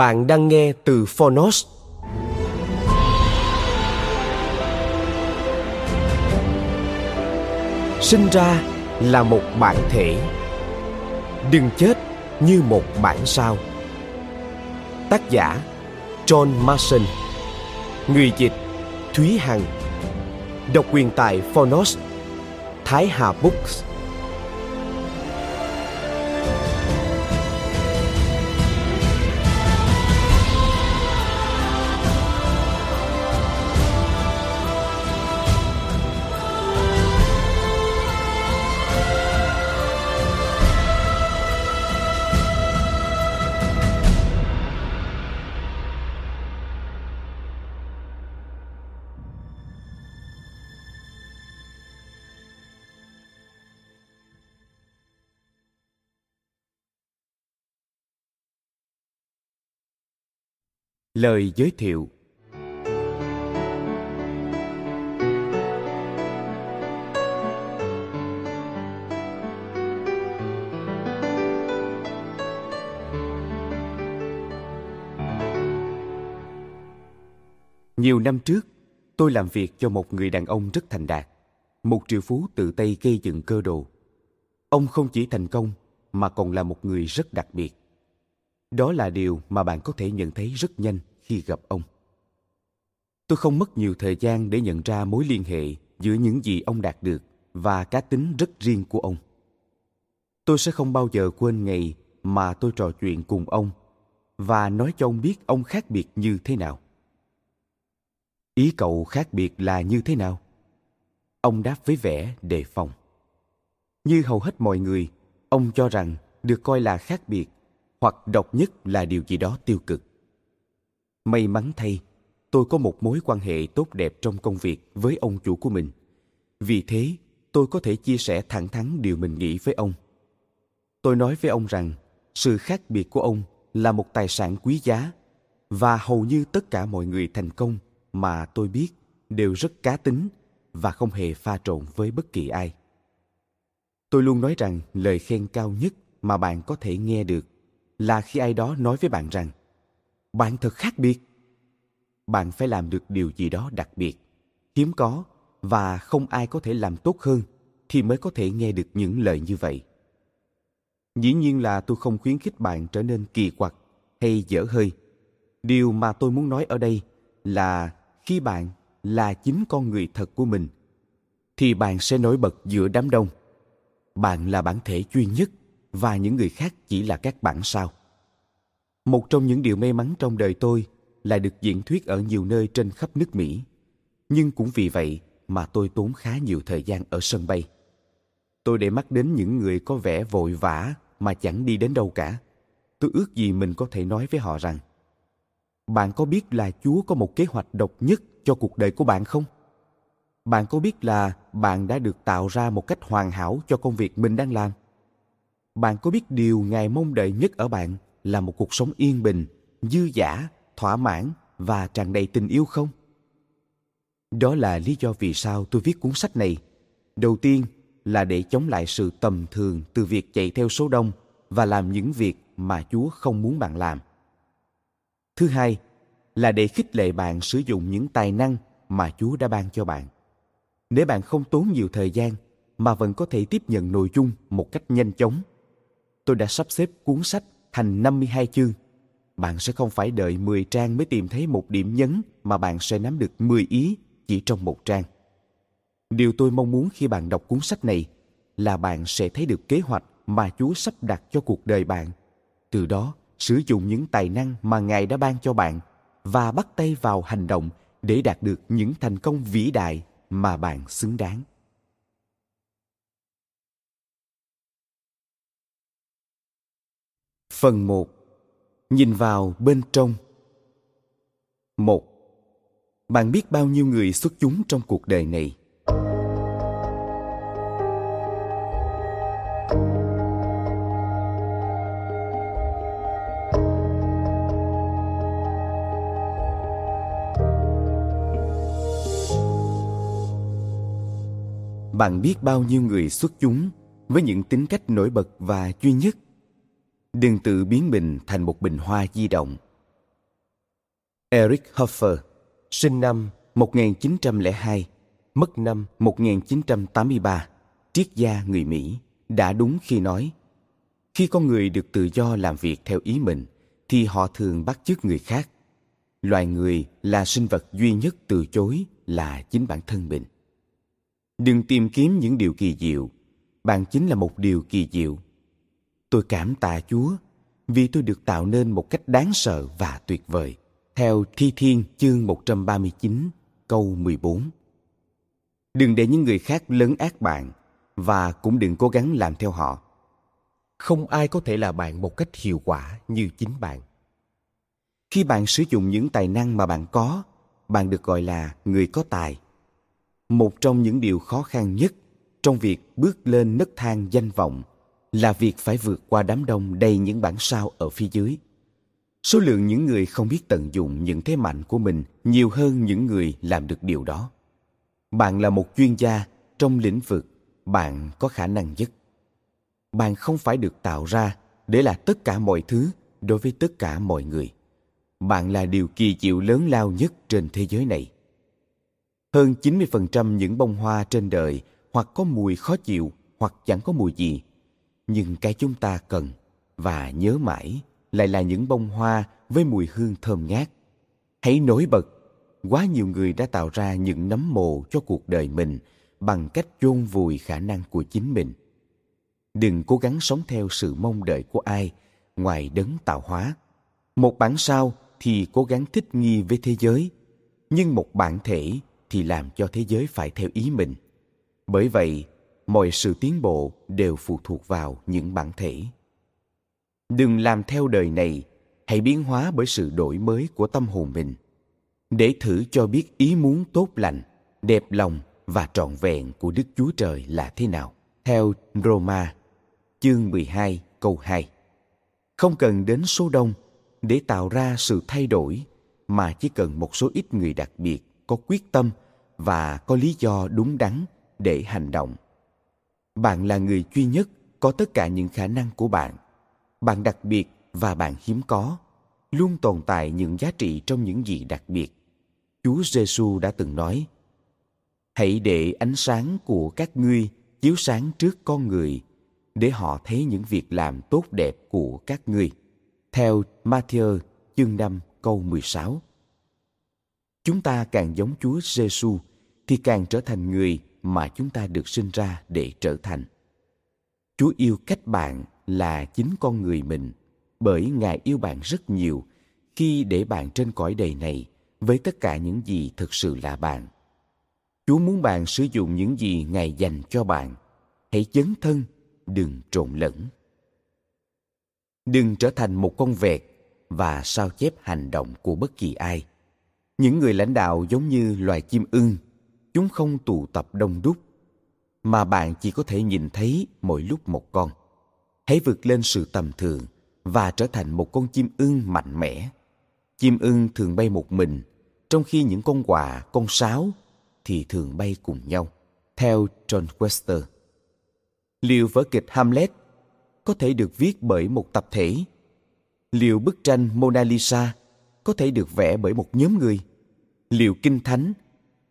Bạn đang nghe từ Phonos. Sinh ra là một bản thể. Đừng chết như một bản sao. Tác giả, John Mason Người dịch, Thúy Hằng Độc quyền tại Phonos, Thái Hà Books Lời giới thiệu Nhiều năm trước, tôi làm việc cho một người đàn ông rất thành đạt, một triệu phú tự tay gây dựng cơ đồ. Ông không chỉ thành công mà còn là một người rất đặc biệt. Đó là điều mà bạn có thể nhận thấy rất nhanh khi gặp ông. Tôi không mất nhiều thời gian để nhận ra mối liên hệ giữa những gì ông đạt được và cá tính rất riêng của ông. Tôi sẽ không bao giờ quên ngày mà tôi trò chuyện cùng ông và nói cho ông biết ông khác biệt như thế nào. Ý cậu khác biệt là như thế nào? Ông đáp với vẻ đề phòng. Như hầu hết mọi người, ông cho rằng được coi là khác biệt hoặc độc nhất là điều gì đó tiêu cực. May mắn thay, tôi có một mối quan hệ tốt đẹp trong công việc với ông chủ của mình. Vì thế, tôi có thể chia sẻ thẳng thắn điều mình nghĩ với ông. Tôi nói với ông rằng, sự khác biệt của ông là một tài sản quý giá và hầu như tất cả mọi người thành công mà tôi biết đều rất cá tính và không hề pha trộn với bất kỳ ai. Tôi luôn nói rằng lời khen cao nhất mà bạn có thể nghe được là khi ai đó nói với bạn rằng bạn thật khác biệt. Bạn phải làm được điều gì đó đặc biệt, hiếm có và không ai có thể làm tốt hơn thì mới có thể nghe được những lời như vậy. Dĩ nhiên là tôi không khuyến khích bạn trở nên kỳ quặc hay dở hơi. Điều mà tôi muốn nói ở đây là khi bạn là chính con người thật của mình, thì bạn sẽ nổi bật giữa đám đông. Bạn là bản thể duy nhất và những người khác chỉ là các bản sao một trong những điều may mắn trong đời tôi là được diễn thuyết ở nhiều nơi trên khắp nước Mỹ. Nhưng cũng vì vậy mà tôi tốn khá nhiều thời gian ở sân bay. Tôi để mắt đến những người có vẻ vội vã mà chẳng đi đến đâu cả. Tôi ước gì mình có thể nói với họ rằng, Bạn có biết là Chúa có một kế hoạch độc nhất cho cuộc đời của bạn không? Bạn có biết là bạn đã được tạo ra một cách hoàn hảo cho công việc mình đang làm? Bạn có biết điều Ngài mong đợi nhất ở bạn là một cuộc sống yên bình, dư dả, thỏa mãn và tràn đầy tình yêu không? Đó là lý do vì sao tôi viết cuốn sách này. Đầu tiên là để chống lại sự tầm thường từ việc chạy theo số đông và làm những việc mà chúa không muốn bạn làm. Thứ hai là để khích lệ bạn sử dụng những tài năng mà chúa đã ban cho bạn. Để bạn không tốn nhiều thời gian mà vẫn có thể tiếp nhận nội dung một cách nhanh chóng. Tôi đã sắp xếp cuốn sách thành 52 chương. Bạn sẽ không phải đợi 10 trang mới tìm thấy một điểm nhấn mà bạn sẽ nắm được 10 ý chỉ trong một trang. Điều tôi mong muốn khi bạn đọc cuốn sách này là bạn sẽ thấy được kế hoạch mà Chúa sắp đặt cho cuộc đời bạn. Từ đó, sử dụng những tài năng mà Ngài đã ban cho bạn và bắt tay vào hành động để đạt được những thành công vĩ đại mà bạn xứng đáng. Phần 1. Nhìn vào bên trong. 1. Bạn biết bao nhiêu người xuất chúng trong cuộc đời này? bạn biết bao nhiêu người xuất chúng với những tính cách nổi bật và duy nhất. Đừng tự biến mình thành một bình hoa di động. Eric Hoffer, sinh năm 1902, mất năm 1983, triết gia người Mỹ, đã đúng khi nói khi con người được tự do làm việc theo ý mình thì họ thường bắt chước người khác. Loài người là sinh vật duy nhất từ chối là chính bản thân mình. Đừng tìm kiếm những điều kỳ diệu. Bạn chính là một điều kỳ diệu tôi cảm tạ chúa vì tôi được tạo nên một cách đáng sợ và tuyệt vời theo Thi Thiên chương 139 câu 14. Đừng để những người khác lớn ác bạn và cũng đừng cố gắng làm theo họ. Không ai có thể là bạn một cách hiệu quả như chính bạn. Khi bạn sử dụng những tài năng mà bạn có, bạn được gọi là người có tài một trong những điều khó khăn nhất trong việc bước lên nấc thang danh vọng là việc phải vượt qua đám đông đầy những bản sao ở phía dưới. Số lượng những người không biết tận dụng những thế mạnh của mình nhiều hơn những người làm được điều đó. Bạn là một chuyên gia trong lĩnh vực, bạn có khả năng nhất. Bạn không phải được tạo ra để là tất cả mọi thứ đối với tất cả mọi người. Bạn là điều kỳ diệu lớn lao nhất trên thế giới này. Hơn 90% những bông hoa trên đời hoặc có mùi khó chịu hoặc chẳng có mùi gì. Nhưng cái chúng ta cần và nhớ mãi lại là những bông hoa với mùi hương thơm ngát. Hãy nổi bật, quá nhiều người đã tạo ra những nấm mồ cho cuộc đời mình bằng cách chôn vùi khả năng của chính mình. Đừng cố gắng sống theo sự mong đợi của ai ngoài đấng tạo hóa. Một bản sao thì cố gắng thích nghi với thế giới, nhưng một bản thể thì làm cho thế giới phải theo ý mình bởi vậy mọi sự tiến bộ đều phụ thuộc vào những bản thể đừng làm theo đời này hãy biến hóa bởi sự đổi mới của tâm hồn mình để thử cho biết ý muốn tốt lành đẹp lòng và trọn vẹn của Đức Chúa Trời là thế nào. Theo Roma, chương 12 câu 2. Không cần đến số đông để tạo ra sự thay đổi, mà chỉ cần một số ít người đặc biệt có quyết tâm và có lý do đúng đắn để hành động bạn là người duy nhất có tất cả những khả năng của bạn. Bạn đặc biệt và bạn hiếm có, luôn tồn tại những giá trị trong những gì đặc biệt. Chúa giêsu đã từng nói, hãy để ánh sáng của các ngươi chiếu sáng trước con người, để họ thấy những việc làm tốt đẹp của các ngươi. Theo Matthew chương 5 câu 16 chúng ta càng giống Chúa Giêsu thì càng trở thành người mà chúng ta được sinh ra để trở thành. Chúa yêu cách bạn là chính con người mình bởi Ngài yêu bạn rất nhiều khi để bạn trên cõi đời này với tất cả những gì thực sự là bạn. Chúa muốn bạn sử dụng những gì Ngài dành cho bạn. Hãy chấn thân, đừng trộn lẫn. Đừng trở thành một con vẹt và sao chép hành động của bất kỳ ai những người lãnh đạo giống như loài chim ưng chúng không tụ tập đông đúc, mà bạn chỉ có thể nhìn thấy mỗi lúc một con. Hãy vượt lên sự tầm thường và trở thành một con chim ưng mạnh mẽ. Chim ưng thường bay một mình, trong khi những con quạ con sáo thì thường bay cùng nhau, theo john wester. Liệu vở kịch hamlet có thể được viết bởi một tập thể? Liệu bức tranh mona lisa có thể được vẽ bởi một nhóm người? Liệu kinh thánh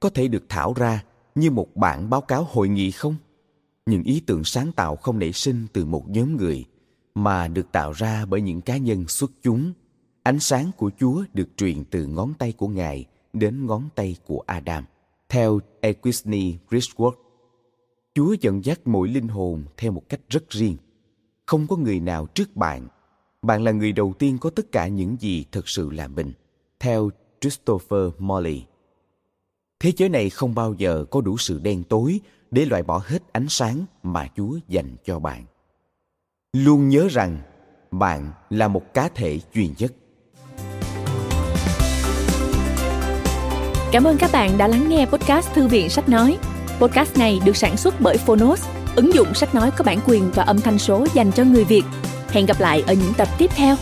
có thể được thảo ra như một bản báo cáo hội nghị không? Những ý tưởng sáng tạo không nảy sinh từ một nhóm người mà được tạo ra bởi những cá nhân xuất chúng. Ánh sáng của Chúa được truyền từ ngón tay của Ngài đến ngón tay của Adam. Theo Equisney Richworth, Chúa dẫn dắt mỗi linh hồn theo một cách rất riêng. Không có người nào trước bạn. Bạn là người đầu tiên có tất cả những gì thực sự là mình. Theo Christopher Morley. Thế giới này không bao giờ có đủ sự đen tối để loại bỏ hết ánh sáng mà Chúa dành cho bạn. Luôn nhớ rằng bạn là một cá thể duy nhất. Cảm ơn các bạn đã lắng nghe podcast Thư viện Sách Nói. Podcast này được sản xuất bởi Phonos, ứng dụng sách nói có bản quyền và âm thanh số dành cho người Việt. Hẹn gặp lại ở những tập tiếp theo.